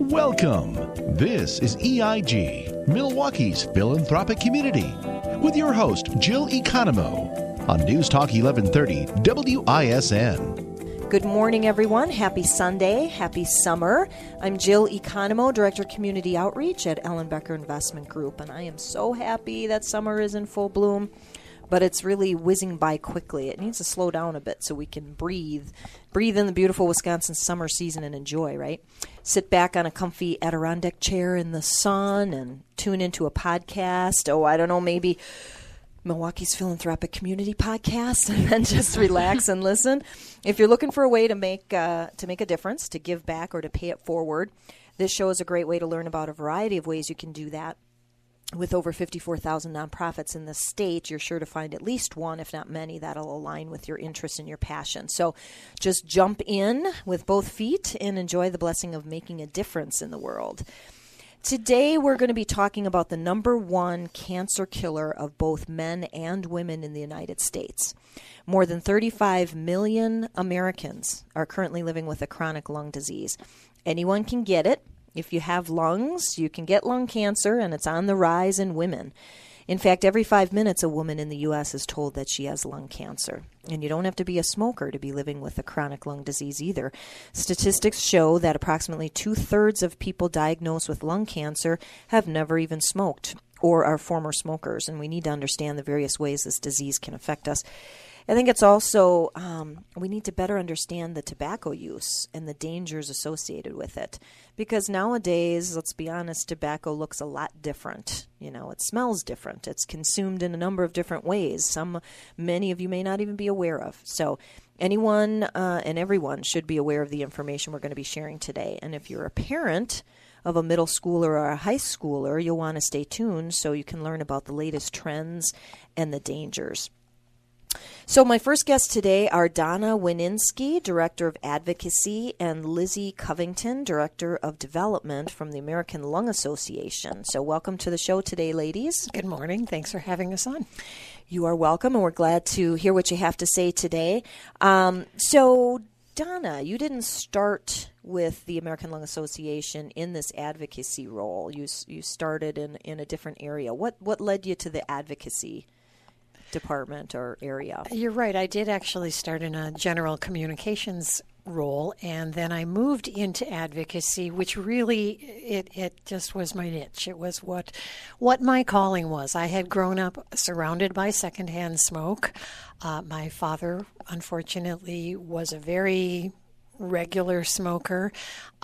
Welcome. This is EIG, Milwaukee's philanthropic community, with your host, Jill Economo, on News Talk 1130 WISN. Good morning, everyone. Happy Sunday. Happy summer. I'm Jill Economo, Director of Community Outreach at Ellenbecker Investment Group, and I am so happy that summer is in full bloom but it's really whizzing by quickly. It needs to slow down a bit so we can breathe, breathe in the beautiful Wisconsin summer season and enjoy, right? Sit back on a comfy Adirondack chair in the sun and tune into a podcast. Oh, I don't know, maybe Milwaukee's Philanthropic Community Podcast, and then just relax and listen. If you're looking for a way to make uh, to make a difference, to give back, or to pay it forward, this show is a great way to learn about a variety of ways you can do that with over 54,000 nonprofits in the state, you're sure to find at least one, if not many, that'll align with your interests and your passion. So just jump in with both feet and enjoy the blessing of making a difference in the world. Today, we're going to be talking about the number one cancer killer of both men and women in the United States. More than 35 million Americans are currently living with a chronic lung disease. Anyone can get it if you have lungs, you can get lung cancer, and it's on the rise in women. In fact, every five minutes, a woman in the U.S. is told that she has lung cancer. And you don't have to be a smoker to be living with a chronic lung disease either. Statistics show that approximately two thirds of people diagnosed with lung cancer have never even smoked or are former smokers. And we need to understand the various ways this disease can affect us. I think it's also um, we need to better understand the tobacco use and the dangers associated with it. Because nowadays, let's be honest, tobacco looks a lot different. You know, it smells different. It's consumed in a number of different ways. Some, many of you may not even be aware of. So, anyone uh, and everyone should be aware of the information we're going to be sharing today. And if you're a parent, of a middle schooler or a high schooler, you'll want to stay tuned so you can learn about the latest trends and the dangers. So, my first guests today are Donna Wininski, Director of Advocacy, and Lizzie Covington, Director of Development from the American Lung Association. So, welcome to the show today, ladies. Good morning. Thanks for having us on. You are welcome, and we're glad to hear what you have to say today. Um, so, Donna, you didn't start with the American Lung Association in this advocacy role. You you started in, in a different area. What what led you to the advocacy department or area. You're right. I did actually start in a general communications role and then I moved into advocacy which really it it just was my niche it was what what my calling was I had grown up surrounded by secondhand smoke uh, my father unfortunately was a very regular smoker.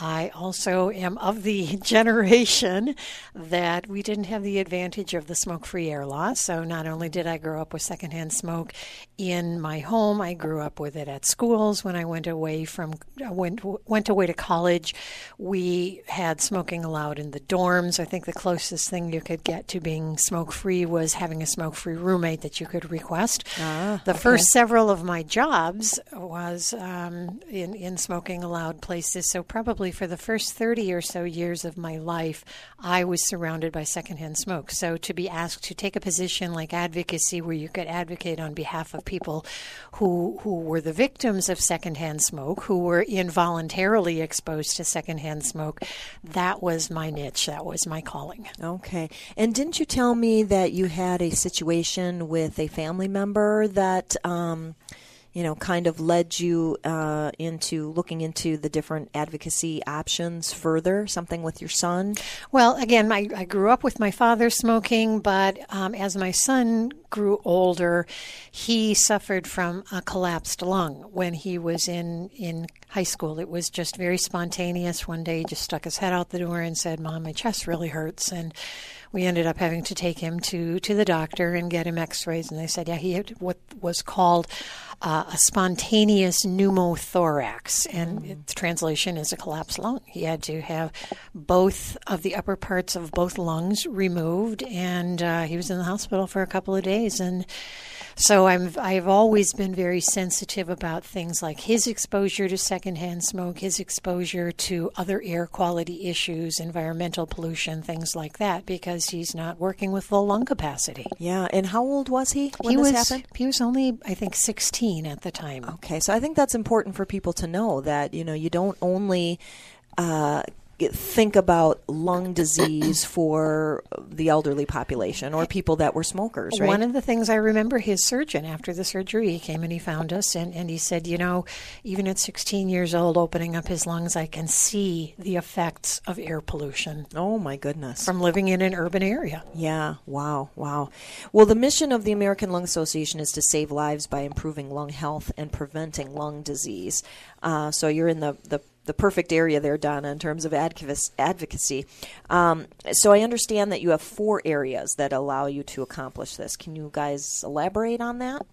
I also am of the generation that we didn't have the advantage of the smoke free air law. So not only did I grow up with secondhand smoke in my home, I grew up with it at schools. When I went away from went went away to college, we had smoking allowed in the dorms. I think the closest thing you could get to being smoke free was having a smoke free roommate that you could request. Ah, the okay. first several of my jobs was um, in in smoking allowed places. So, probably for the first 30 or so years of my life, I was surrounded by secondhand smoke. So, to be asked to take a position like advocacy where you could advocate on behalf of people who, who were the victims of secondhand smoke, who were involuntarily exposed to secondhand smoke, that was my niche. That was my calling. Okay. And didn't you tell me that you had a situation with a family member that. Um, you know, kind of led you uh, into looking into the different advocacy options further? Something with your son? Well, again, my, I grew up with my father smoking, but um, as my son grew older, he suffered from a collapsed lung when he was in, in high school. It was just very spontaneous. One day, he just stuck his head out the door and said, Mom, my chest really hurts. And we ended up having to take him to, to the doctor and get him x rays. And they said, yeah, he had what was called uh, a spontaneous pneumothorax. And mm. the translation is a collapsed lung. He had to have both of the upper parts of both lungs removed. And uh, he was in the hospital for a couple of days. And so I'm I've always been very sensitive about things like his exposure to secondhand smoke, his exposure to other air quality issues, environmental pollution, things like that, because he's not working with full lung capacity. Yeah, and how old was he when he this was, happened? He was only I think 16 at the time. Okay, so I think that's important for people to know that you know you don't only uh, think about lung disease for the elderly population or people that were smokers, right? One of the things I remember his surgeon after the surgery, he came and he found us and, and he said, You know, even at 16 years old, opening up his lungs, I can see the effects of air pollution. Oh, my goodness. From living in an urban area. Yeah, wow, wow. Well, the mission of the American Lung Association is to save lives by improving lung health and preventing lung disease. Uh, so you're in the, the the perfect area there, Donna, in terms of advocacy. Um, so I understand that you have four areas that allow you to accomplish this. Can you guys elaborate on that?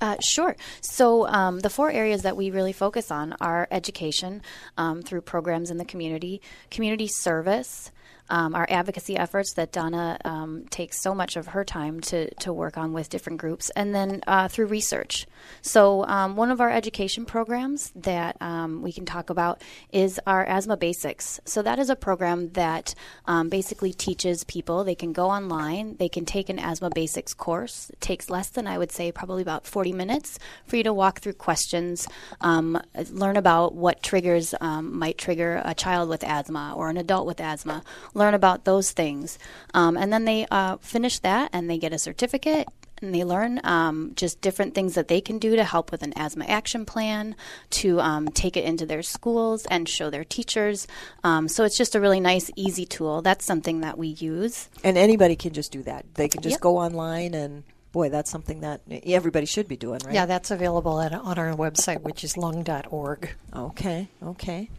Uh, sure. So, um, the four areas that we really focus on are education um, through programs in the community, community service, um, our advocacy efforts that Donna um, takes so much of her time to, to work on with different groups, and then uh, through research. So, um, one of our education programs that um, we can talk about is our Asthma Basics. So, that is a program that um, basically teaches people they can go online, they can take an Asthma Basics course. It takes less than, I would say, probably about 40 minutes for you to walk through questions, um, learn about what triggers might trigger a child with asthma or an adult with asthma learn about those things. Um, and then they uh, finish that and they get a certificate and they learn um, just different things that they can do to help with an asthma action plan, to um, take it into their schools and show their teachers. Um, so it's just a really nice, easy tool. That's something that we use. And anybody can just do that. They can just yep. go online and. Boy, that's something that everybody should be doing, right? Yeah, that's available at, on our website, which is lung.org. Okay, okay.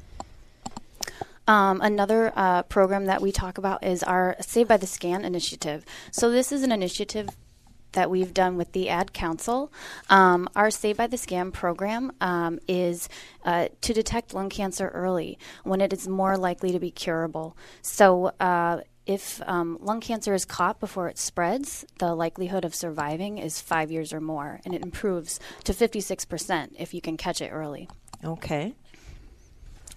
Um, another uh, program that we talk about is our Save by the Scan initiative. So, this is an initiative that we've done with the Ad Council. Um, our Save by the Scan program um, is uh, to detect lung cancer early when it is more likely to be curable. So, uh, if um, lung cancer is caught before it spreads, the likelihood of surviving is five years or more, and it improves to 56% if you can catch it early. Okay.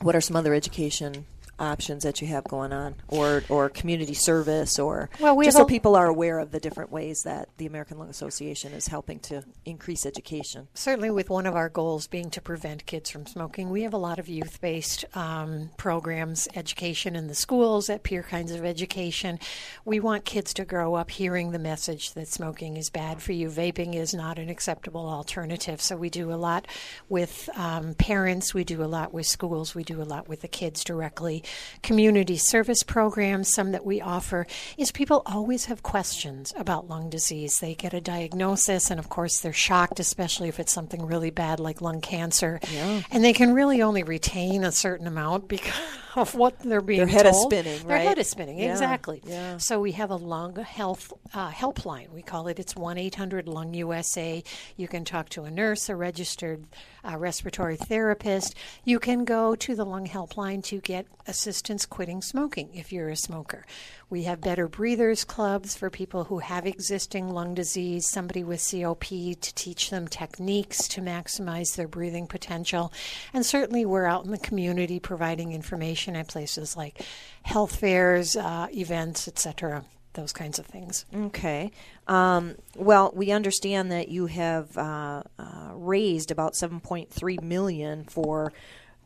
What are some other education options that you have going on, or or community service, or well, we just so people are aware of the different ways that the American Lung Association is helping to increase education. Certainly, with one of our goals being to prevent kids from smoking, we have a lot of youth-based um, programs, education in the schools, at peer kinds of education. We want kids to grow up hearing the message that smoking is bad for you. Vaping is not an acceptable alternative. So we do a lot with um, parents. We do a lot with schools. We do a lot with the kids directly community service programs, some that we offer, is people always have questions about lung disease. They get a diagnosis, and of course, they're shocked, especially if it's something really bad like lung cancer. Yeah. And they can really only retain a certain amount because of what they're being Their head told. is spinning, Their head is spinning, yeah. exactly. Yeah. So we have a lung health uh, helpline. We call it, it's 1 800 Lung USA. You can talk to a nurse, a registered uh, respiratory therapist. You can go to the lung helpline to get assistance quitting smoking if you're a smoker. We have Better Breathers clubs for people who have existing lung disease, somebody with COP to teach them techniques to maximize their breathing potential. And certainly, we're out in the community providing information at places like health fairs, uh, events, etc those kinds of things. Okay. Um, well, we understand that you have uh, uh, raised about 7.3 million for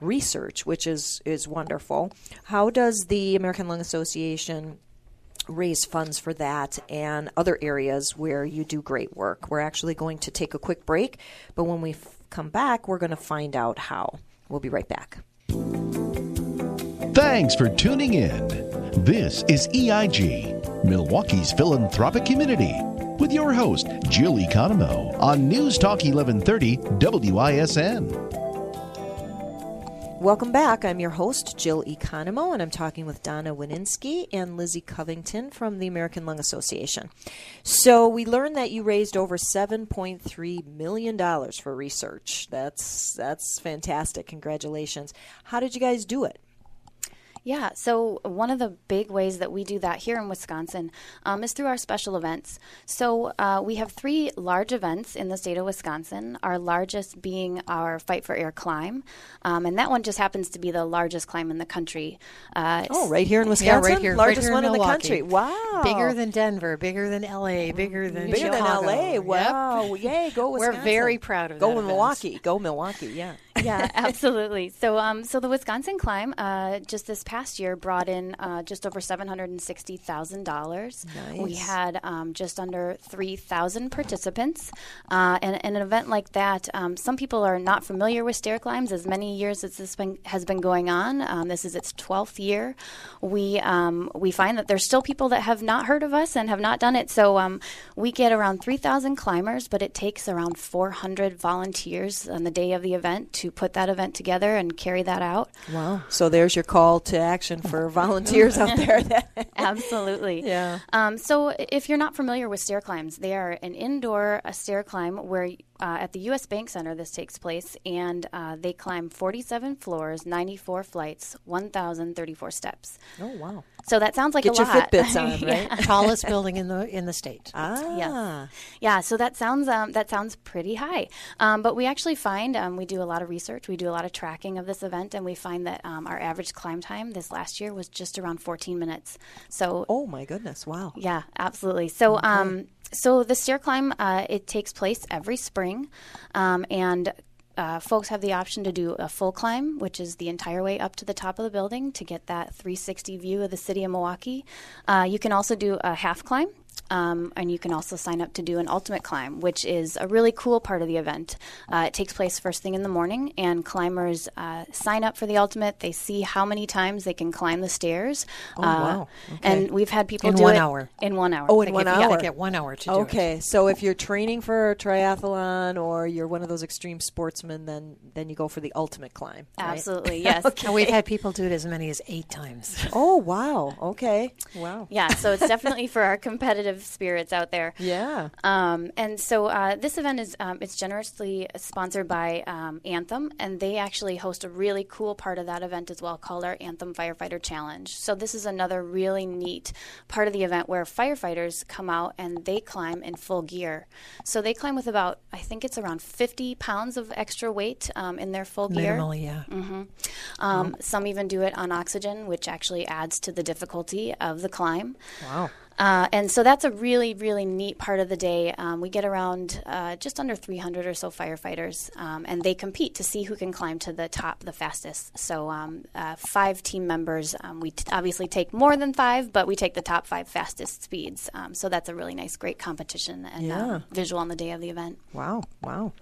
research, which is is wonderful. How does the American Lung Association raise funds for that and other areas where you do great work. We're actually going to take a quick break, but when we f- come back, we're going to find out how. We'll be right back. Thanks for tuning in. This is EIG, Milwaukee's philanthropic community, with your host, Jill Economou, on News Talk 1130 WISN. Welcome back. I'm your host, Jill Economou, and I'm talking with Donna Wininski and Lizzie Covington from the American Lung Association. So, we learned that you raised over $7.3 million for research. That's, that's fantastic. Congratulations. How did you guys do it? Yeah, so one of the big ways that we do that here in Wisconsin um, is through our special events. So uh, we have three large events in the state of Wisconsin, our largest being our Fight for Air climb. Um, and that one just happens to be the largest climb in the country. Uh, oh, right here in Wisconsin? Yeah, right here. Largest right here one in, in the country. Wow. Bigger than Denver, bigger than LA, bigger than Bigger Chicago. than LA. Wow. Yep. Yay, go Wisconsin. We're very proud of that. go that. Milwaukee. Go Milwaukee, yeah. Yeah, absolutely. So, um, so the Wisconsin Climb uh, just this past year brought in uh, just over seven hundred and sixty thousand dollars. We had um, just under three thousand participants, uh, and, and an event like that. Um, some people are not familiar with stair climbs. As many years as this been, has been going on, um, this is its twelfth year. We um, we find that there's still people that have not heard of us and have not done it. So um, we get around three thousand climbers, but it takes around four hundred volunteers on the day of the event to put that event together and carry that out. Wow. So there's your call to action for volunteers out there. Absolutely. Yeah. Um, so if you're not familiar with stair climbs, they are an indoor stair climb where uh, at the U.S. Bank Center this takes place, and uh, they climb 47 floors, 94 flights, 1,034 steps. oh wow. So that sounds like Get a your lot. Fitbits on, right? Yeah. Tallest building in the in the state. Ah. Yes. Yeah, so that sounds um, that sounds pretty high, um, but we actually find um, we do a lot of research, we do a lot of tracking of this event, and we find that um, our average climb time this last year was just around 14 minutes. So Oh my goodness. Wow. yeah, absolutely. So, um, so the stair climb it it takes place every spring, um, and uh, folks have the option to do a full climb, which is the entire way up to the top of the building to get that 360 view of the city of Milwaukee. Uh, you can also do a half climb. Um, and you can also sign up to do an ultimate climb, which is a really cool part of the event. Uh, it takes place first thing in the morning, and climbers uh, sign up for the ultimate. They see how many times they can climb the stairs. Oh, wow. Okay. And we've had people In do one it hour. In one hour. Oh, in one give- Yeah, hour. they get one hour to do it. Okay, so if you're training for a triathlon or you're one of those extreme sportsmen, then then you go for the ultimate climb. right? Absolutely, yes. And we've had people do it as many as eight times. Oh wow. Okay. Wow. Yeah, so it's definitely for our competitive spirits out there. Yeah. Um, and so uh, this event is um, it's generously sponsored by um, Anthem, and they actually host a really cool part of that event as well, called our Anthem Firefighter Challenge. So this is another really neat part of the event where firefighters come out and they climb in full gear. So they climb with about I think it's around 50 pounds of extra weight um, in their full gear. Minimally, yeah. Um, Some even do it on oxygen, which actually adds to the difficulty of the climb. Wow. Uh, and so that's a really, really neat part of the day. Um, we get around uh, just under 300 or so firefighters, um, and they compete to see who can climb to the top the fastest. So, um, uh, five team members. Um, we t- obviously take more than five, but we take the top five fastest speeds. Um, so that's a really nice, great competition and Yeah. um, visual on the day of the event. Wow. Wow.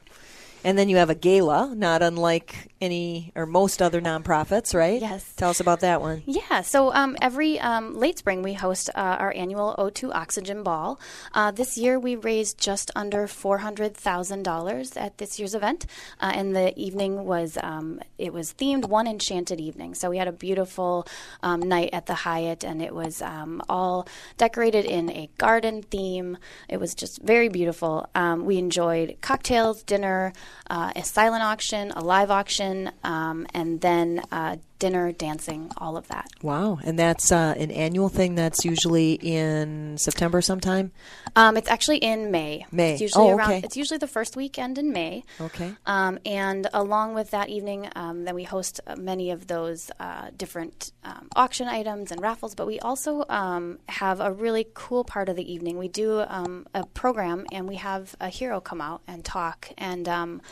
And then you have a gala, not unlike any or most other nonprofits, right? Yes. Tell us about that one. Yeah, so um, every um, late spring we host uh, our annual O2 Oxygen Ball. Uh, this year we raised just under four hundred thousand dollars at this year's event, uh, and the evening was um, it was themed one enchanted evening. So we had a beautiful um, night at the Hyatt, and it was um, all decorated in a garden theme. It was just very beautiful. Um, we enjoyed cocktails, dinner, uh, a silent auction, a live auction, um, and then uh, dinner, dancing, all of that. Wow. And that's uh, an annual thing that's usually in September sometime? Um, it's actually in May. May. It's usually Oh, around. okay. It's usually the first weekend in May. Okay. Um, and along with that evening, um, then we host many of those uh, different um, auction items and raffles. But we also um, have a really cool part of the evening. We do um, a program, and we have a hero come out and talk. And um,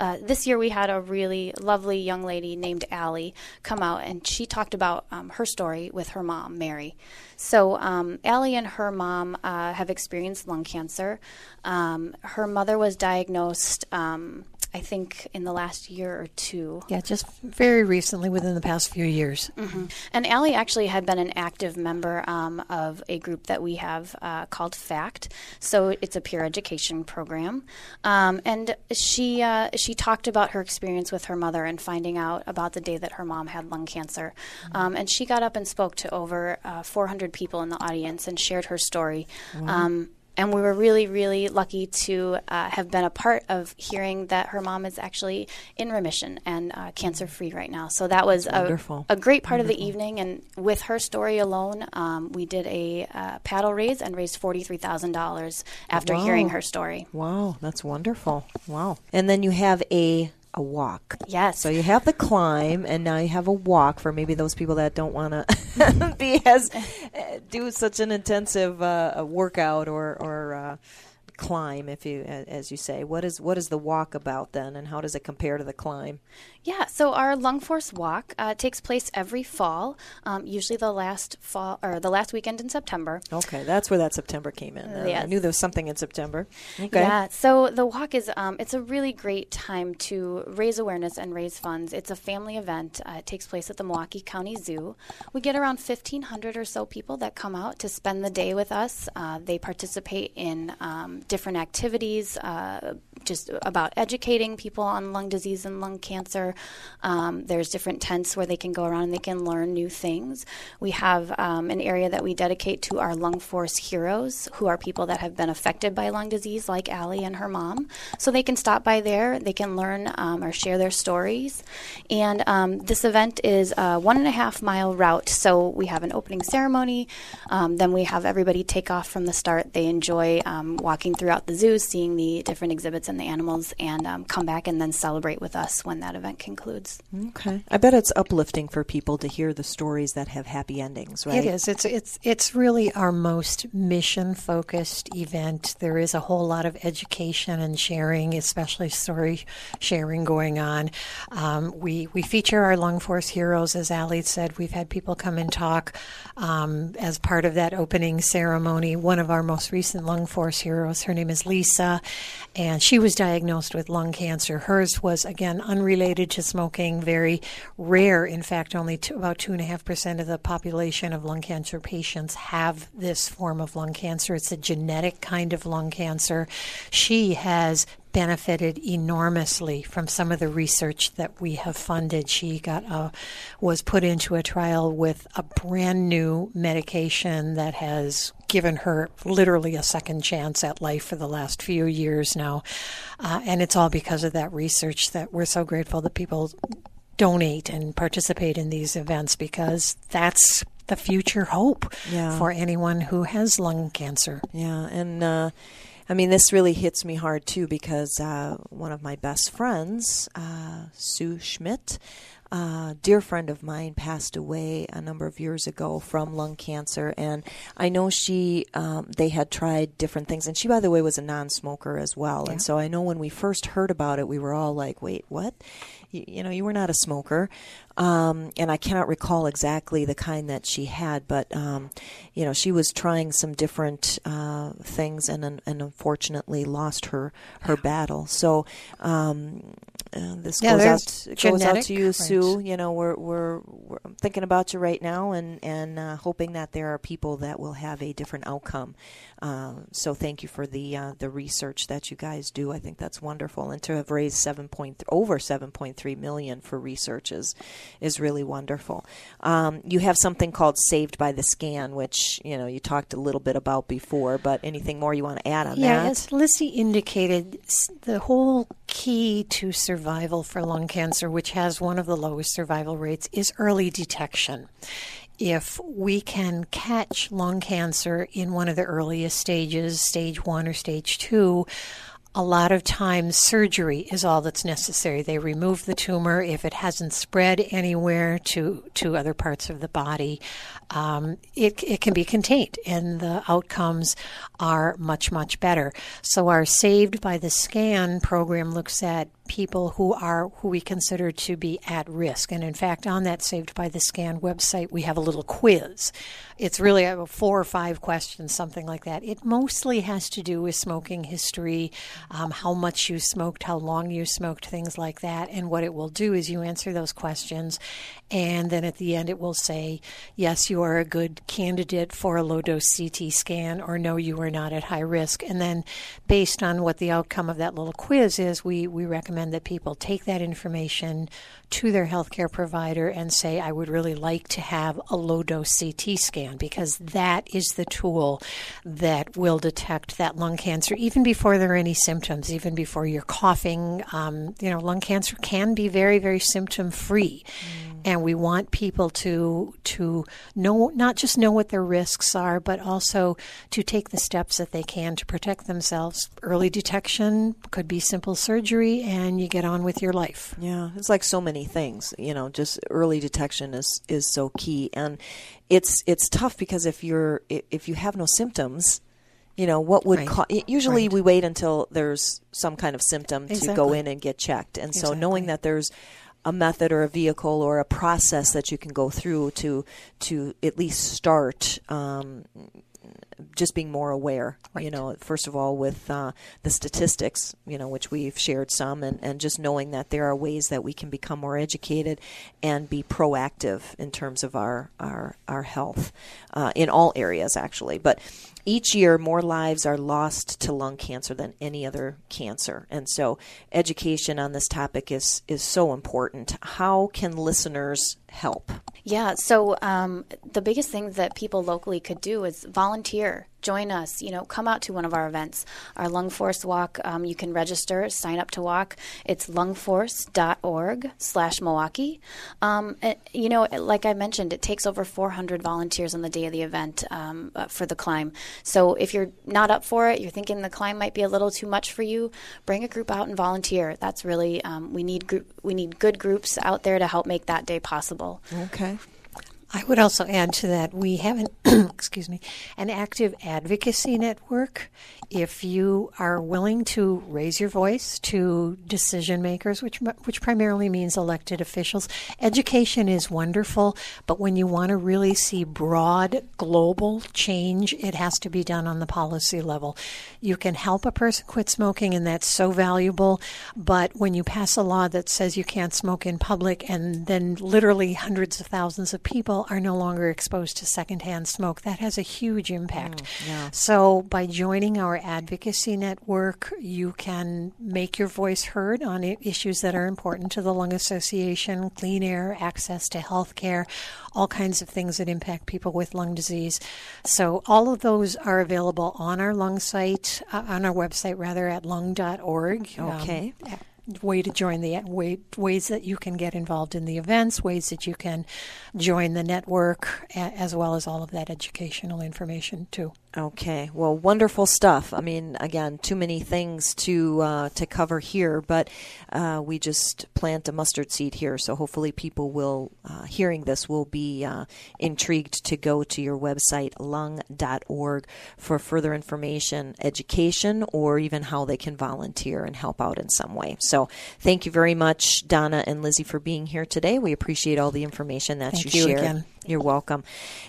uh, this year we had a really lovely young lady named Allie come out, and she talked about um, her story with her mom, Mary. So um, Allie and her mom uh, have experienced lung cancer. Um, her mother was diagnosed. I think in the last year or two. Yeah, just very recently, within the past few years. And Allie actually had been an active member um, of a group that we have uh, called FACT. So it's a peer education program. Um, and she uh, she talked about her experience with her mother and finding out about the day that her mom had lung cancer. Um, and she got up and spoke to over uh, 400 people in the audience and shared her story. Um, and we were really, really lucky to uh, have been a part of hearing that her mom is actually in remission and uh, cancer free right now. So that was a, wonderful. a great part of the evening. And with her story alone, um, we did a uh, paddle raise and raised $43,000 after Wow. hearing her story. Wow, that's wonderful. Wow. And then you have a a walk. Yes. So you have the climb, and now you have a walk for maybe those people that don't want to be as uh, do such an intensive uh, uh, workout or or uh, climb, if you as you say. What is what is the walk about then, and how does it compare to the climb? Yeah, so our Lung Force Walk uh, takes place every fall, um, usually the last fall or the last weekend in September. Okay, that's where that September came in. Uh, yes. I knew there was something in September. Okay. Yeah, so the walk is um, it's a really great time to raise awareness and raise funds. It's a family event. Uh, it takes place at the Milwaukee County Zoo. We get around 1,500 or so people that come out to spend the day with us. Uh, they participate in um, different activities, uh, just about educating people on lung disease and lung cancer. Um, there's different tents where they can go around and they can learn new things. We have um, an area that we dedicate to our lung force heroes, who are people that have been affected by lung disease, like Allie and her mom. So they can stop by there, they can learn um, or share their stories. And um, this event is a one and a half mile route. So we have an opening ceremony, um, then we have everybody take off from the start. They enjoy um, walking throughout the zoo, seeing the different exhibits and the animals, and come back and then celebrate with us when that event concludes. Okay. I bet it's uplifting for people to hear the stories that have happy endings, right? It is. It's it's it's really our most mission focused event. There is a whole lot of education and sharing, especially story sharing going on. Um, we we feature our Lung Force heroes, as Ali said. We've had people come and talk um, as part of that opening ceremony. One of our most recent Lung Force heroes, her name is Lisa, and she was diagnosed with lung cancer. Hers was again unrelated to smoking, very rare. In fact, only about two and a half percent of the population of lung cancer patients have this form of lung cancer. It's a genetic kind of lung cancer. She has benefited enormously from some of the research that we have funded. She got a, was put into a trial with a brand new medication that has given her literally a second chance at life for the last few years now. Uh, and it's all because of that research that we're so grateful that people donate and participate in these events because that's the future hope yeah. for anyone who has lung cancer. Yeah, and uh, I mean, this really hits me hard too because uh, one of my best friends, uh, Sue Schmidt, a dear friend of mine passed away a number of years ago from lung cancer, and I know she um, they had tried different things, and she, by the way, was a non-smoker as well. Yeah. And so I know when we first heard about it, we were all like, "Wait, what?" You, you know, you were not a smoker, um, and I cannot recall exactly the kind that she had, but um, you know, she was trying some different uh, things, and and unfortunately lost her her battle. So um, uh, this Yeah, goes out goes out to you, right. Sue. You know, we're we're, we're I'm thinking about you right now, and and uh, hoping that there are people that will have a different outcome. Uh, so thank you for the uh, the research that you guys do. I think that's wonderful, and to have raised seven point over seven point three million for research is really wonderful. Um, you have something called Saved by the Scan, which you know you talked a little bit about before, but anything more you want to add on Yeah, that? as Lissy indicated, the whole key to survival for lung cancer, which has one of the lowest survival rates, is early detection. If we can catch lung cancer in one of the earliest stages, stage one or stage two, a lot of times surgery is all that's necessary. They remove the tumor if it hasn't spread anywhere to, to other parts of the body. Um, it, it can be contained and the outcomes are much, much better. So our Saved by the Scan program looks at people who are who we consider to be at risk. And in fact, on that Saved by the Scan website, we have a little quiz. It's really four or five questions, something like that. It mostly has to do with smoking history, um, how much you smoked, how long you smoked, things like that. And what it will do is you answer those questions, and then at the end it will say, yes, you are a good candidate for a low dose CT scan, or no, you are not at high risk. And then, based on what the outcome of that little quiz is, we, we recommend that people take that information to their healthcare provider and say, I would really like to have a low dose CT scan because that is the tool that will detect that lung cancer even before there are any symptoms, even before you're coughing. Um, you know, lung cancer can be very, very symptom free. And we want people to to know not just know what their risks are, but also to take the steps that they can to protect themselves. Early detection could be simple surgery, and you get on with your life. Yeah, it's like so many things. You know, just early detection is is so key, and it's it's tough because if you're if you have no symptoms, You know, what would Right. ca- usually Right. we wait until there's some kind of symptom to go in and get checked. And so Exactly. knowing that there's a method or a vehicle or a process that you can go through to to at least start um, just being more aware. You know, first of all, with uh, the statistics, you know, which we've shared some, and, and just knowing that there are ways that we can become more educated and be proactive in terms of our our our health uh, in all areas, actually. But each year, more lives are lost to lung cancer than any other cancer, and so education on this topic is is so important. How can listeners help? Yeah, so um, the biggest thing that people locally could do is volunteer. Join us. You know, come out to one of our events. Our Lung Force Walk. Um, you can register, sign up to walk. It's lungforce.org slash Milwaukee. Um, you know, like I mentioned, it takes over 400 volunteers on the day of the event um, uh, for the climb. So if you're not up for it, you're thinking the climb might be a little too much for you, bring a group out and volunteer. That's really um, we need group we need good groups out there to help make that day possible. Okay. I would also add to that we have an excuse me an active advocacy network. If you are willing to raise your voice to decision makers, which which primarily means elected officials, education is wonderful. But when you want to really see broad global change, it has to be done on the policy level. You can help a person quit smoking, and that's so valuable. But when you pass a law that says you can't smoke in public, and then literally hundreds of thousands of people are no longer exposed to secondhand smoke, that has a huge impact. yeah So, by joining our advocacy network, you can make your voice heard on issues that are important to the Lung Association clean air, access to health care, all kinds of things that impact people with lung disease. So, all of those are available on our lung site, uh, on our website, rather, at lung.org. Um, Okay. Way to join the way, ways that you can get involved in the events, ways that you can join the network, as well as all of that educational information too. Okay, well, wonderful stuff. I mean, again, too many things to uh, to cover here, but uh, we just plant a mustard seed here. So hopefully, people will uh, hearing this will be uh, intrigued to go to your website lung.org for further information, education, or even how they can volunteer and help out in some way. So, thank you very much, Donna and Lizzie, for being here today. We appreciate all the information that Thank you you shared. again. You're welcome.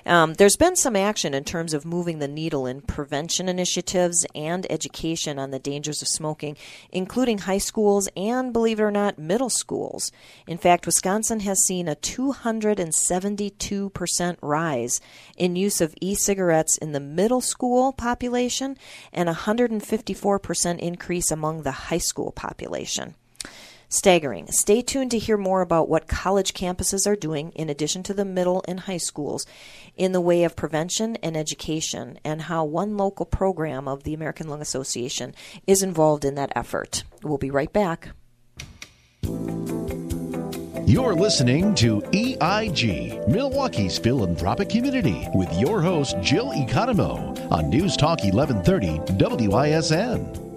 Um, there's been some action in terms of moving the needle in prevention initiatives and education on the dangers of smoking, including high schools and, believe it or not, middle schools. In fact, Wisconsin has seen a 272% rise in use of e cigarettes in the middle school population and a 154% increase among the high school population. Staggering. Stay tuned to hear more about what college campuses are doing, in addition to the middle and high schools, in the way of prevention and education, and how one local program of the American Lung Association is involved in that effort. We'll be right back. You're listening to EIG, Milwaukee's philanthropic community, with your host, Jill Economo, on News Talk 1130 WISN.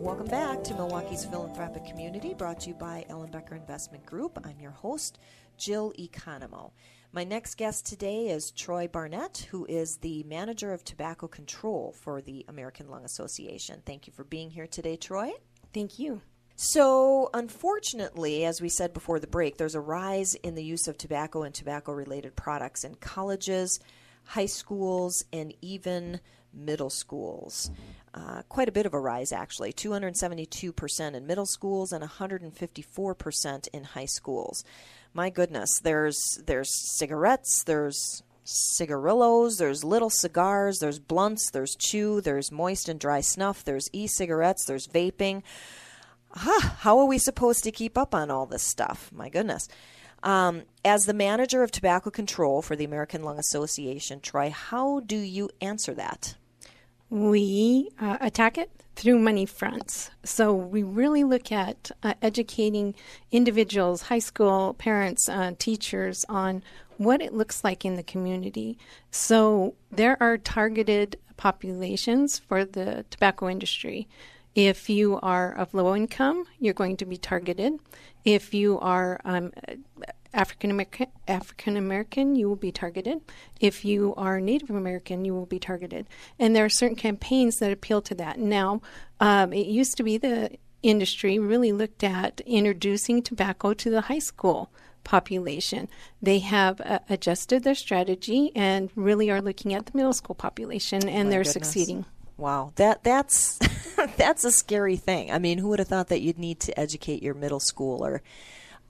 Welcome back to Milwaukee's Philanthropic Community, brought to you by Ellenbecker Investment Group. I'm your host, Jill Economo. My next guest today is Troy Barnett, who is the manager of tobacco control for the American Lung Association. Thank you for being here today, Troy. Thank you. So, unfortunately, as we said before the break, there's a rise in the use of tobacco and tobacco related products in colleges, high schools, and even middle schools. Uh, quite a bit of a rise, actually 272% in middle schools and 154% in high schools. My goodness, there's, there's cigarettes, there's cigarillos, there's little cigars, there's blunts, there's chew, there's moist and dry snuff, there's e cigarettes, there's vaping huh, how are we supposed to keep up on all this stuff? My goodness. Um, as the manager of tobacco control for the American Lung Association, Troy, how do you answer that? We uh, attack it through many fronts. So we really look at uh, educating individuals, high school parents, uh, teachers on what it looks like in the community. So there are targeted populations for the tobacco industry. If you are of low income, you're going to be targeted. If you are um, African American, African American, you will be targeted. If you are Native American, you will be targeted. And there are certain campaigns that appeal to that. Now, um, it used to be the industry really looked at introducing tobacco to the high school population. They have uh, adjusted their strategy and really are looking at the middle school population, and My they're goodness. succeeding. Wow, that that's that's a scary thing. I mean, who would have thought that you'd need to educate your middle schooler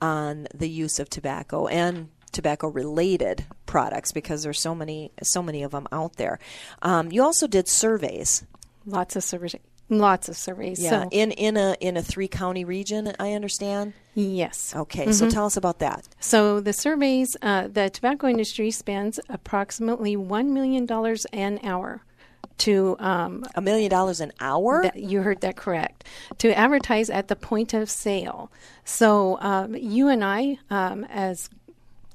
on the use of tobacco and tobacco related products because there's so many so many of them out there. Um, you also did surveys. Lots of surveys. Lots of surveys. Yeah, So, in in a in a three county region, I understand. yes. Okay, so tell us about that. So the surveys, uh, the tobacco industry spends approximately one million dollars an hour to. Um, A million dollars an hour. that, you heard that correct. To advertise at the point of sale. So um, you and I, um, as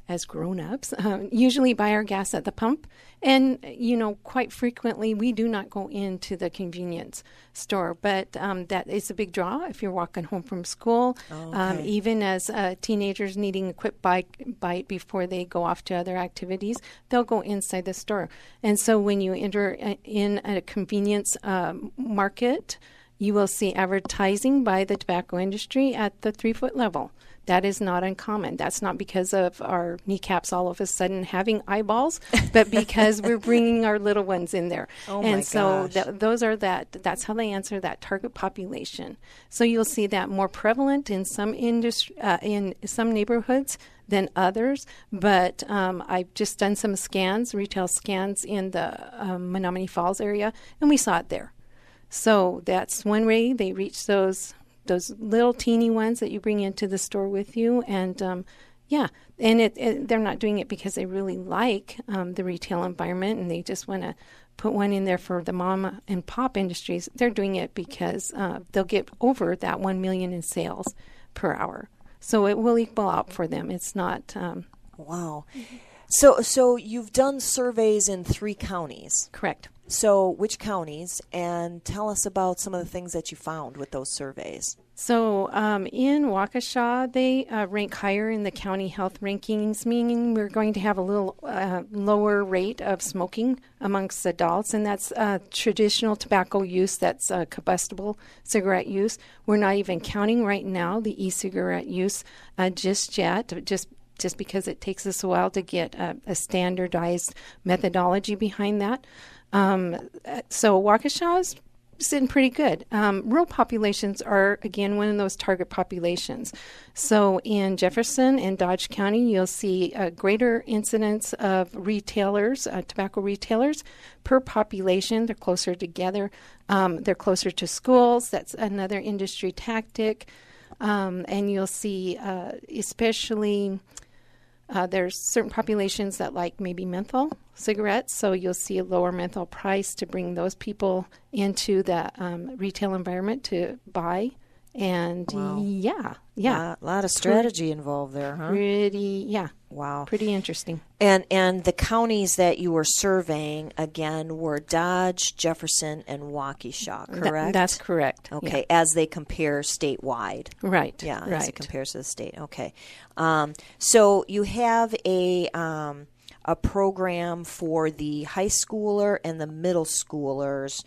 as grown-ups, um, usually buy our gas at the pump, and you know, quite frequently we do not go into the convenience store. But um, that is a big draw if you're walking home from school, um, Okay. even as uh, teenagers needing a quick bite, bite before they go off to other activities, they'll go inside the store. And so when you enter uh, in a convenience um, market, you will see advertising by the tobacco industry at the three foot level. That is not uncommon. That's not because of our kneecaps all of a sudden having eyeballs, but because we're bringing our little ones in there. Oh and my so gosh. th- those are that. That's how they answer that target population. So you'll see that more prevalent in some industry, uh, in some neighborhoods than others. But um, I've just done some scans, retail scans in the um, Menomonee Falls area, and we saw it there. So that's one way they reach those those little teeny ones that you bring into the store with you, and um, yeah, and it, it, they're not doing it because they really like um, the retail environment and they just want to put one in there for the mom and pop industries. They're doing it because uh, they'll get over that one million in sales per hour, so it will equal out for them. It's not um, Wow. So so you've done surveys in three counties. correct. So which counties? And tell us about some of the things that you found with those surveys. So um, in Waukesha, they uh, rank higher in the county health rankings, meaning we're going to have a little uh, lower rate of smoking amongst adults, and that's uh, traditional tobacco use, that's uh, combustible cigarette use. We're not even counting right now the e cigarette use uh, just yet, just just because it takes us a while to get a, a standardized methodology behind that. Um, so Waukesha is sitting pretty good. Um, rural populations are again one of those target populations. So in Jefferson and Dodge County, you'll see a greater incidence of retailers, uh, tobacco retailers, per population. They're closer together. Um, they're closer to schools. That's another industry tactic. Um, and you'll see, uh, especially. Uh, there's certain populations that like maybe menthol cigarettes, so you'll see a lower menthol price to bring those people into the um, retail environment to buy. And yeah, yeah, A lot, of strategy involved there, huh? pretty, yeah, Wow. pretty interesting. And and the counties that you were surveying again were Dodge, Jefferson, and Waukesha, correct? that's correct. yeah. Okay, as they compare statewide. Right. Yeah, right. as it compares to the state. Okay, um, so you have a um, a program for the high schooler and the middle schoolers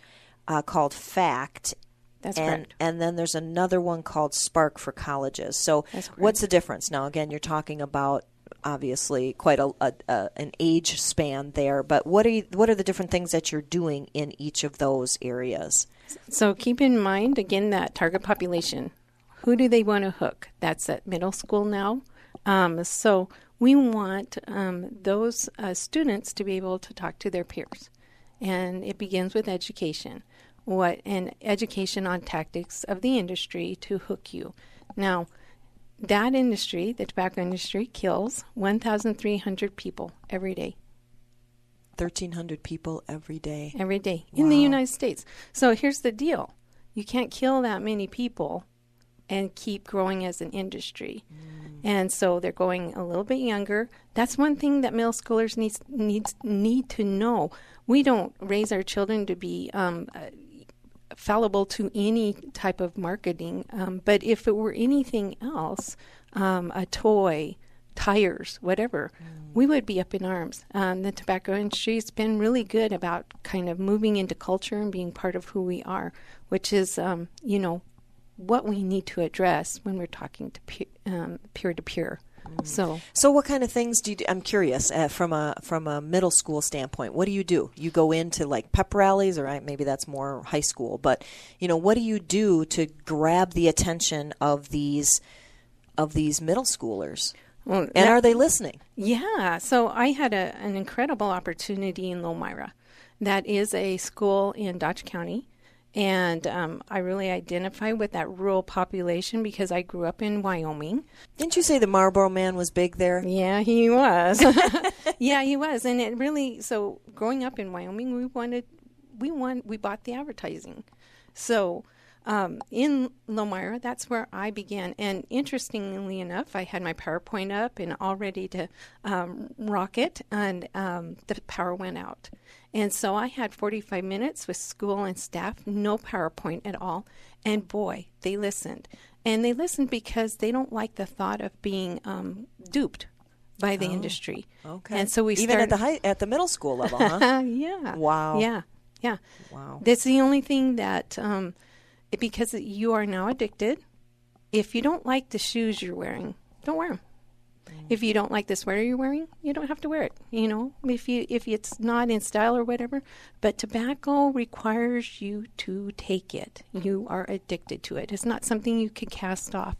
uh, called FACT. That's and, correct. And then there's another one called Spark for colleges. So, what's the difference? Now, again, you're talking about obviously quite a, a, a an age span there, but what are you, what are the different things that you're doing in each of those areas? So keep in mind again that target population. Who do they want to hook? That's at middle school now. Um, so we want um, those uh, students to be able to talk to their peers, and it begins with education. What and education on tactics of the industry to hook you. Now, that industry, the tobacco industry, kills 1,300 people every day. 1,300 people every day. every day in the United States. So here's the deal you can't kill that many people and keep growing as an industry. And so they're going a little bit younger. That's one thing that middle schoolers needs needs need to know. We don't raise our children to be um, uh, fallible to any type of marketing. Um, but if it were anything else, um, a toy, tires, whatever, we would be up in arms. Um, the tobacco industry's been really good about kind of moving into culture and being part of who we are, which is, um, you know, what we need to address when we're talking to peer to peer. So, So, what kind of things do you? Do? I'm curious uh, from a from a middle school standpoint. What do you do? You go into like pep rallies, or I- maybe that's more high school. But you know, what do you do to grab the attention of these of these middle schoolers? well, And that- are they listening? Yeah, so I had a, an incredible opportunity in Lomira. That is a school in Dodge County. And um, I really identify with that rural population because I grew up in Wyoming. Didn't you say the Marlboro Man was big there? Yeah, he was. yeah, he was. And it really, so growing up in Wyoming, we wanted, we won, we bought the advertising. So um, in Lomira, that's where I began. And interestingly enough, I had my PowerPoint up and all ready to um, rock it, and um, the power went out. And so I had 45 minutes with school and staff, no PowerPoint at all. And boy, they listened. And they listened because they don't like the thought of being um, duped by the industry. Okay. And so we even at the high at the middle school level, huh? uh, yeah. Wow. Yeah. Yeah. Wow. That's the only thing that, um, because you are now addicted. If you don't like the shoes you're wearing, don't wear them. If you don't like the sweater you're wearing, you don't have to wear it. You know, if you if it's not in style or whatever. But tobacco requires you to take it. You are addicted to it. It's not something you can cast off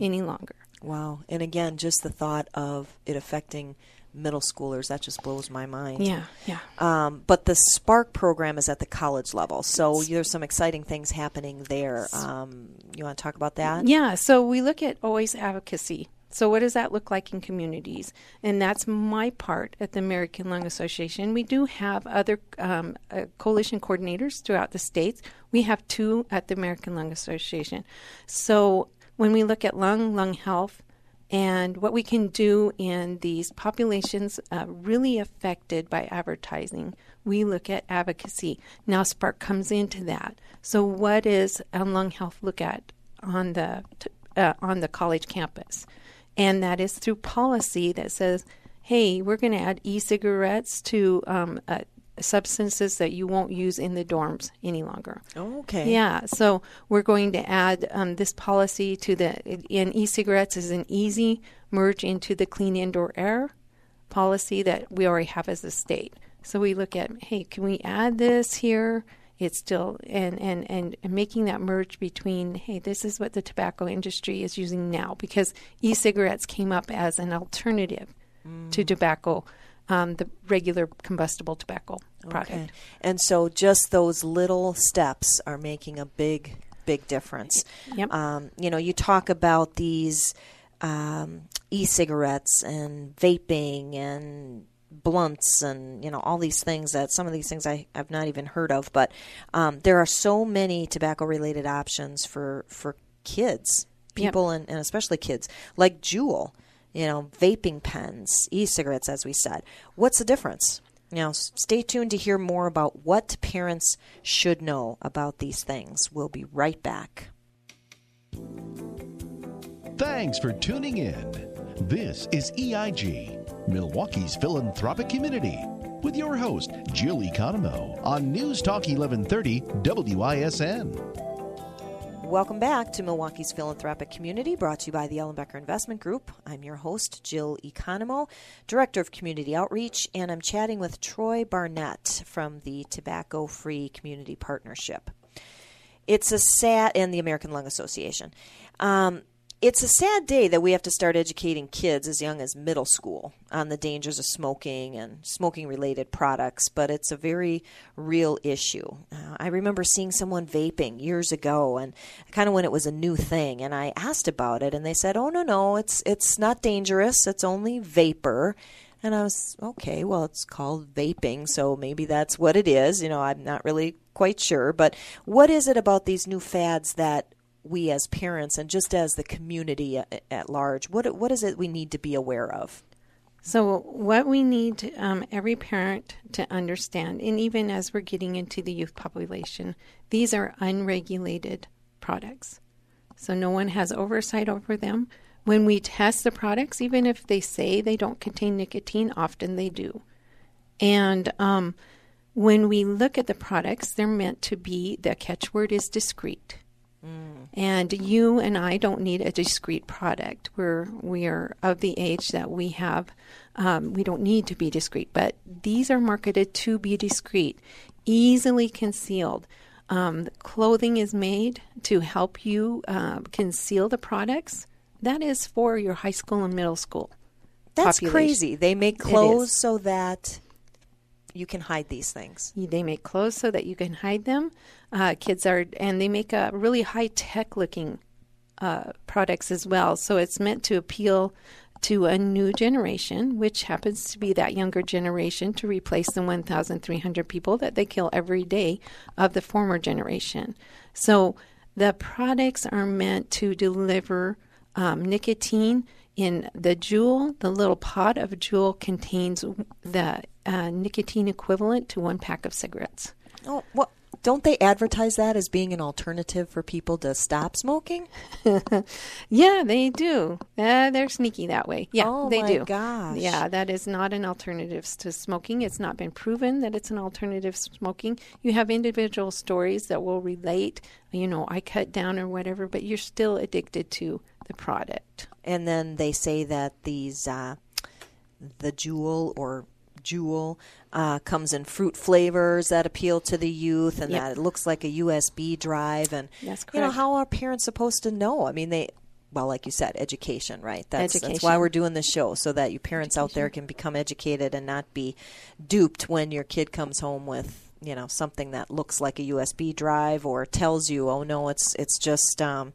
any longer. Wow. And again, just the thought of it affecting middle schoolers that just blows my mind. Yeah. Yeah. Um, but the Spark program is at the college level, so there's some exciting things happening there. Um, you want to talk about that? Yeah, so we look at always advocacy. So, what does that look like in communities? And that's my part at the American Lung Association. We do have other um, uh, coalition coordinators throughout the states. We have two at the American Lung Association. So, when we look at lung, lung health, and what we can do in these populations uh, really affected by advertising, we look at advocacy. Now, Spark comes into that. So, what is lung health look at on the uh, on the college campus? And that is through policy that says, "Hey, we're going to add e-cigarettes to um, uh, substances that you won't use in the dorms any longer." Okay. Yeah, so we're going to add um, this policy to the in e-cigarettes is an easy merge into the clean indoor air policy that we already have as a state. So we look at, hey, can we add this here? It's still and and and, making that merge between, hey, this is what the tobacco industry is using now because e-cigarettes came up as an alternative to tobacco, um, the regular combustible tobacco product. Okay. And so just those little steps are making a big, big difference. Yep. Um, you know, you talk about these um, e-cigarettes and vaping and blunts and you know all these things that some of these things I, I've not even heard of but um, there are so many tobacco related options for for kids Yep. people and, and especially kids like Juul you know vaping pens e-cigarettes as we said what's the difference now stay tuned to hear more about what parents should know about these things we'll be right back Thanks for tuning in. This is EIG, Milwaukee's philanthropic community, with your host, Jill Economo, on News Talk 1130 WISN. Welcome back to Milwaukee's Philanthropic Community, brought to you by the Ellenbecker Investment Group. I'm your host, Jill Economo, Director of Community Outreach, and I'm chatting with Troy Barnett from the Tobacco Free Community Partnership. It's a sad, and the American Lung Association. Um, it's a sad day that we have to start educating kids as young as middle school on the dangers of smoking and smoking related products, but it's a very real issue. Uh, I remember seeing someone vaping years ago and kind of when it was a new thing and I asked about it and they said, "Oh no, no, it's it's not dangerous. It's only vapor." And I was, "Okay, well, it's called vaping, so maybe that's what it is." You know, I'm not really quite sure, but what is it about these new fads that we as parents and just as the community at, large, what what is it we need to be aware of? So, what we need um, every parent to understand, and even as we're getting into the youth population, these are unregulated products. So, no one has oversight over them. when we test the products, even if they say they don't contain nicotine, often they do. And um, when we look at the products, they're meant to be, the catchword is discreet. Mm. And you and I don't need a discreet product. We're we are of the age that we have. Um, we don't need to be discreet, but these are marketed to be discreet, easily concealed. Um, clothing is made to help you uh, conceal the products. That is for your high school and middle school. That's population. crazy. They make clothes so that you can hide these things. They make clothes so that you can hide them. Uh, kids are, and they make a really high tech looking uh, products as well. So it's meant to appeal to a new generation, which happens to be that younger generation, to replace the 1,300 people that they kill every day of the former generation. So the products are meant to deliver um, nicotine in the Juul. the little pod of Juul contains the uh, nicotine equivalent to one pack of cigarettes. Oh, well, don't they advertise that as being an alternative for people to stop smoking? yeah, they do. Uh, they're sneaky that way. Yeah, oh they do. Gosh. Yeah, that is not an alternative to smoking. It's not been proven that it's an alternative to smoking. You have individual stories that will relate. You know, I cut down or whatever, but you're still addicted to the product. And then they say that these uh, the Juul or Juul uh, comes in fruit flavors that appeal to the youth, and Yep. that it looks like a USB drive. And That's you know how are parents supposed to know? I mean, they well, like you said, education, right? That's, that's why we're doing this show, so that you parents out there can become educated and not be duped when your kid comes home with you know something that looks like a USB drive or tells you, oh no, it's it's just. Um,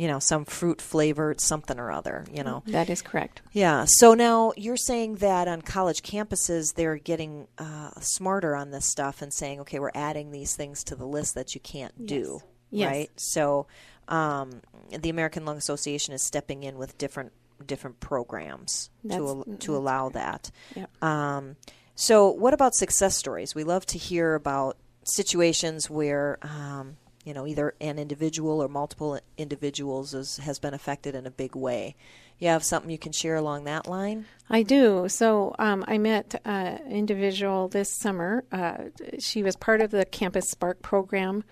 you know, some fruit flavored something or other, you know. That is correct. Yeah. So now you're saying that on college campuses, they're getting uh, smarter on this stuff and saying, okay, we're adding these things to the list that you can't do. Yes. Right. So um, the American Lung Association is stepping in with different different programs to al- to allow that. Yep. Um, so what about success stories? We love to hear about situations where. Um, you know, either an individual or multiple individuals is, has been affected in a big way. You have something you can share along that line? I do. So um, I met an individual this summer. Uh, she was part of the Campus Spark program,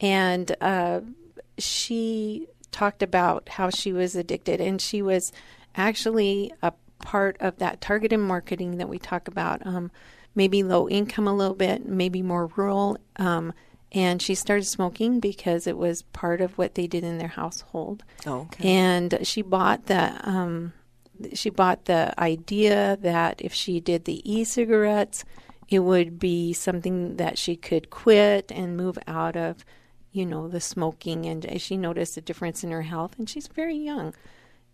and uh, she talked about how she was addicted, and she was actually a part of that targeted marketing that we talk about. Um, maybe low income a little bit, maybe more rural. Um, and she started smoking because it was part of what they did in their household. Oh, okay. And she bought the um, she bought the idea that if she did the e-cigarettes, it would be something that she could quit and move out of, you know, the smoking. And she noticed a difference in her health, and she's very young.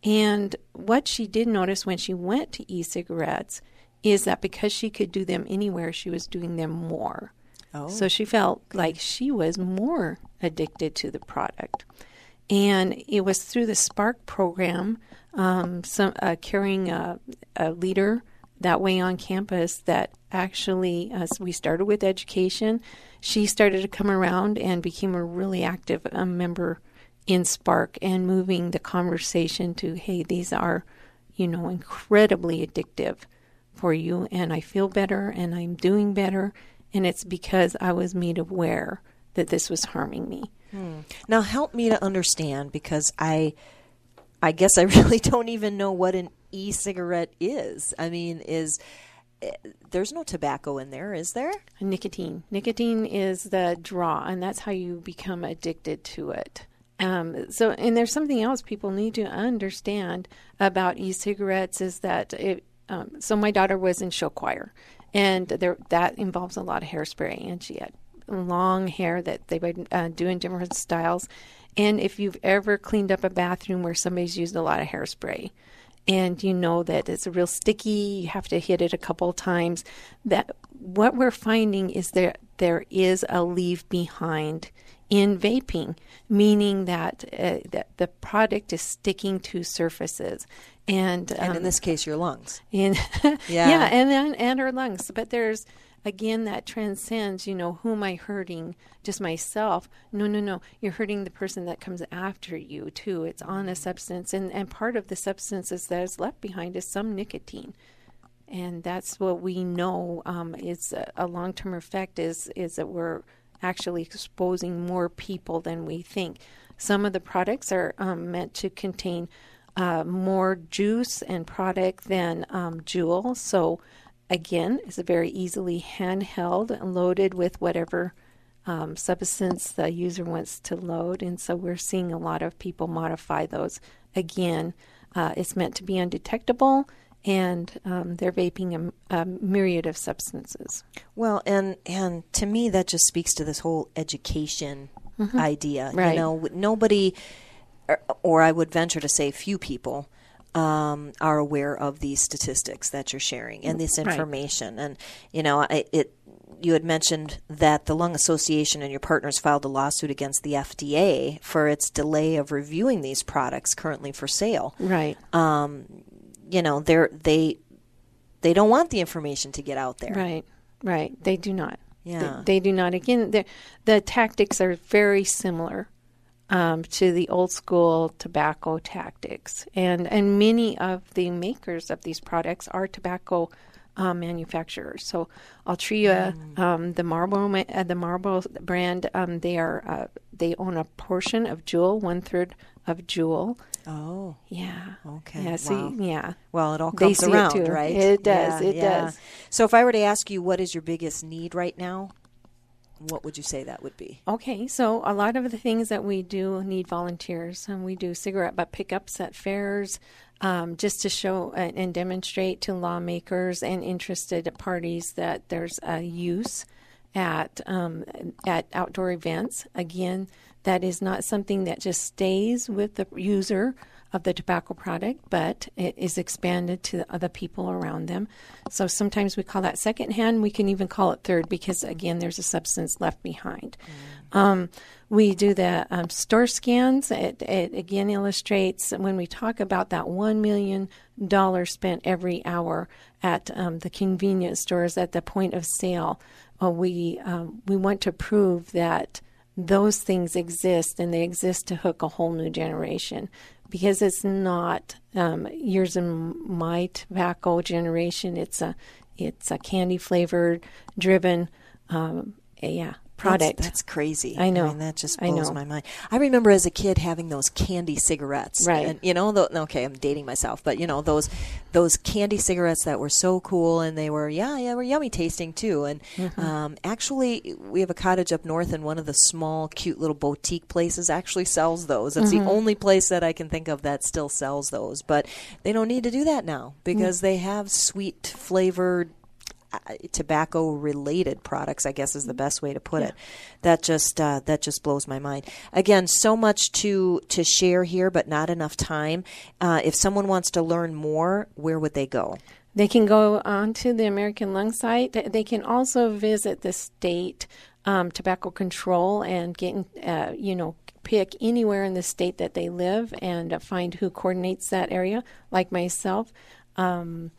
And what she did notice when she went to e-cigarettes is that because she could do them anywhere, she was doing them more. Oh. So she felt like she was more addicted to the product. And it was through the Spark program, um, some uh, carrying a, a leader that way on campus that actually, as we started with education, she started to come around and became a really active um, member in Spark and moving the conversation to, hey, these are, you know, incredibly addictive for you, and I feel better and I'm doing better, and it's because I was made aware that this was harming me. Now help me to understand because I I guess I really don't even know what an e-cigarette is. I mean, is eh, there's no tobacco in there, is there? Nicotine. Nicotine is the draw, and that's how you become addicted to it. Um, so, and there's something else people need to understand about e-cigarettes is that it. Um, so, my daughter was in show choir, and there that involves a lot of hairspray, and she had long hair that they would uh, do in different styles. And if you've ever cleaned up a bathroom where somebody's used a lot of hairspray, and you know that it's real sticky, you have to hit it a couple times. That what we're finding is there there is a leave behind in vaping, meaning that uh, that the product is sticking to surfaces, and And um, in this case, your lungs. in Yeah. yeah, and then and our lungs. But there's again, that transcends, you know, who am I hurting? Just myself. No, no, no. You're hurting the person that comes after you, too. It's on a substance. And, and part of the substances that is left behind is some nicotine. And that's what we know um, is a, a long term effect is, is that we're actually exposing more people than we think. Some of the products are um, meant to contain uh, more juice and product than um. So, again, it's a very easily handheld and loaded with whatever um, substance the user wants to load. And so, we're seeing a lot of people modify those. Again, uh, it's meant to be undetectable. And um, they're vaping a, a myriad of substances. Well, and and to me, that just speaks to this whole education Mm-hmm. idea. Right. You know, nobody, or, or I would venture to say, few people. Um, are aware of these statistics that you're sharing and this Right. information, and you know, I, it. You had mentioned that the Lung Association and your partners filed a lawsuit against the FDA for its delay of reviewing these products currently for sale. Right. You know, they're they they don't want the information to get out there. Right, right. They do not. Yeah. They, they do not. Again, the the tactics are very similar um, to the old school tobacco tactics, and and many of the makers of these products are tobacco. Uh, manufacturers. So, Altria, um, the Marlboro, uh, the Marlboro brand, um, they are uh, they own a portion of Juul, one third of Juul. Oh. Yeah. Okay. Yeah. So Wow. yeah. Well, it all comes see it around, too. right? It does, it does. So, if I were to ask you, what is your biggest need right now? What would you say that would be? Okay, so a lot of the things that we do need volunteers, and we do cigarette butt pickups at fairs, um, just to show and, and demonstrate to lawmakers and interested parties that there's a use at um, at outdoor events. Again, that is not something that just stays with the user of the tobacco product, but it is expanded to the other people around them. So sometimes we call that secondhand. We can even call it third because, again, there's a substance left behind. Um, we do the um, store scans. It, it again illustrates when we talk about that $1 million spent every hour at um, the convenience stores at the point of sale. Uh, we, um, we want to prove that those things exist and they exist to hook a whole new generation because it's not um, yours and my tobacco generation. It's a it's a candy flavored driven um, yeah product. That's, that's crazy. I know. I mean, that just I blows my mind. I remember as a kid having those candy cigarettes. Right. And, you know, the, okay, I'm dating myself, but you know those those candy cigarettes that were so cool and they were yeah yeah were yummy tasting too. And Mm-hmm. um, actually, we have a cottage up north, and one of the small, cute little boutique places actually sells those. That's Mm-hmm. the only place that I can think of that still sells those. But they don't need to do that now because they have sweet flavored tobacco related products i guess is the best way to put it. That just uh, that just blows my mind. Again so much to to share here but not enough time. Uh, if someone wants to learn more where would they go? They can go onto the American Lung site. They can also visit the state um, tobacco control and get, uh, you know, pick anywhere in the state that they live and uh, find who coordinates that area, like myself. Um,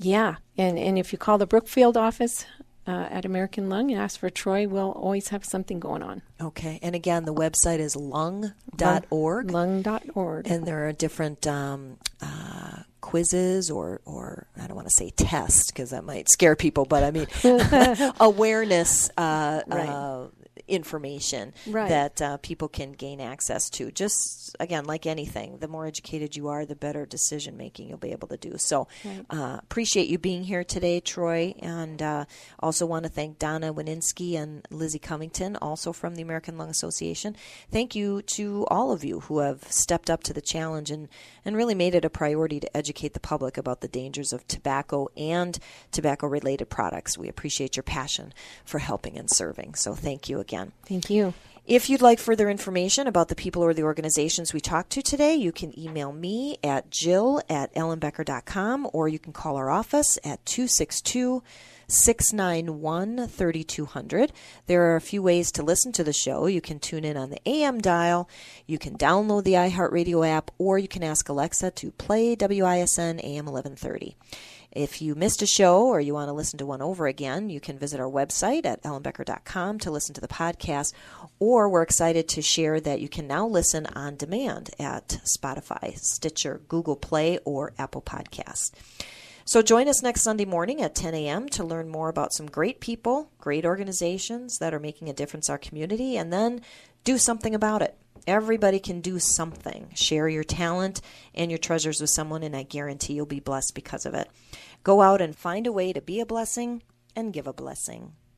yeah, and, and if you call the Brookfield office uh, at American Lung and ask for Troy, we'll always have something going on. okay and again the website is lung.org Lung.org. and there are different um, uh, quizzes or, or I don't want to say test because that might scare people, but I mean awareness uh, Right. uh, information Right. that uh, people can gain access to. Just again, like anything, the more educated you are, the better decision making you'll be able to do. So, uh, appreciate you being here today, Troy, and uh, also want to thank Donna Wininski and Lizzie Covington, also from the American Lung Association. Thank you to all of you who have stepped up to the challenge and, and really made it a priority to educate the public about the dangers of tobacco and tobacco related products. We appreciate your passion for helping and serving. So, thank you again. Thank you. If you'd like further information about the people or the organizations we talked to today, you can email me at jill at ellenbecker.com or you can call our office at 262 691 3200. There are a few ways to listen to the show. You can tune in on the AM dial, you can download the iHeartRadio app, or you can ask Alexa to play WISN AM 1130. If you missed a show or you want to listen to one over again, you can visit our website at ellenbecker.com to listen to the podcast, or we're excited to share that you can now listen on demand at Spotify, Stitcher, Google Play, or Apple Podcasts. So join us next Sunday morning at 10 a.m. to learn more about some great people, great organizations that are making a difference in our community, and then do something about it. Everybody can do something. Share your talent and your treasures with someone, and I guarantee you'll be blessed because of it. Go out and find a way to be a blessing and give a blessing.